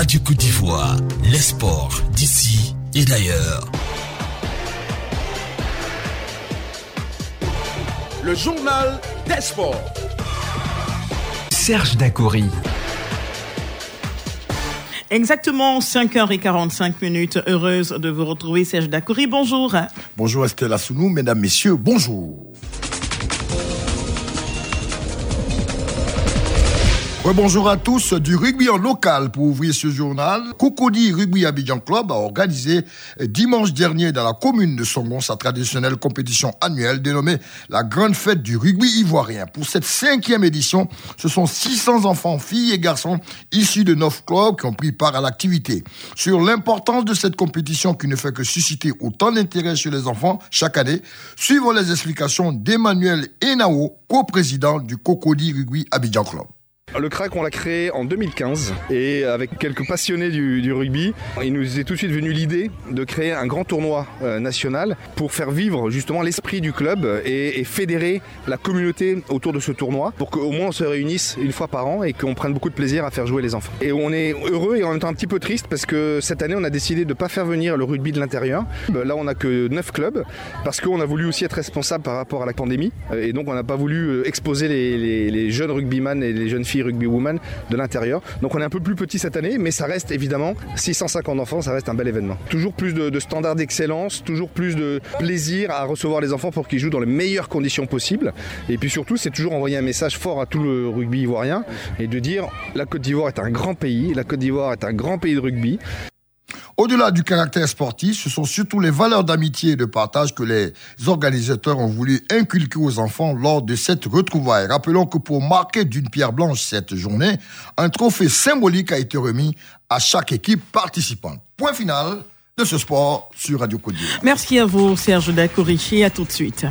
Radio Côte d'Ivoire, les sports d'ici et d'ailleurs. Le journal des sports. Serge Dacoury. Exactement 5h45 minutes. Heureuse de vous retrouver, Serge Dacoury. Bonjour. Bonjour Estelle Assounou, mesdames, messieurs, bonjour. Bonjour à tous. Du rugby en local pour ouvrir ce journal. Cocody Rugby Abidjan Club a organisé dimanche dernier dans la commune de Songon sa traditionnelle compétition annuelle dénommée la Grande Fête du Rugby Ivoirien. Pour cette cinquième édition, ce sont 600 enfants, filles et garçons issus de neuf clubs qui ont pris part à l'activité. Sur l'importance de cette compétition qui ne fait que susciter autant d'intérêt chez les enfants chaque année, suivons les explications d'Emmanuel Enao, co-président du Cocody Rugby Abidjan Club. Le crack, on l'a créé en 2015 et avec quelques passionnés du, rugby, il nous est tout de suite venu l'idée de créer un grand tournoi euh, national pour faire vivre justement l'esprit du club et, fédérer la communauté autour de ce tournoi pour qu'au moins on se réunisse une fois par an et qu'on prenne beaucoup de plaisir à faire jouer les enfants. Et on est heureux et en même temps un petit peu triste parce que cette année on a décidé de ne pas faire venir le rugby de l'intérieur. Euh, là on n'a que 9 clubs parce qu'on a voulu aussi être responsable par rapport à la pandémie euh, et donc on n'a pas voulu exposer les, jeunes rugbyman et les jeunes filles rugby woman de l'intérieur. Donc on est un peu plus petit cette année, mais ça reste évidemment 650 enfants, ça reste un bel événement. Toujours plus de, standards d'excellence, toujours plus de plaisir à recevoir les enfants pour qu'ils jouent dans les meilleures conditions possibles. Et puis surtout, c'est toujours envoyer un message fort à tout le rugby ivoirien et de dire la Côte d'Ivoire est un grand pays, la Côte d'Ivoire est un grand pays de rugby. Au-delà du caractère sportif, ce sont surtout les valeurs d'amitié et de partage que les organisateurs ont voulu inculquer aux enfants lors de cette retrouvaille. Rappelons que pour marquer d'une pierre blanche cette journée, un trophée symbolique a été remis à chaque équipe participante. Point final de ce sport sur Radio Côte Merci à vous, Serge Dacorichi. À tout de suite.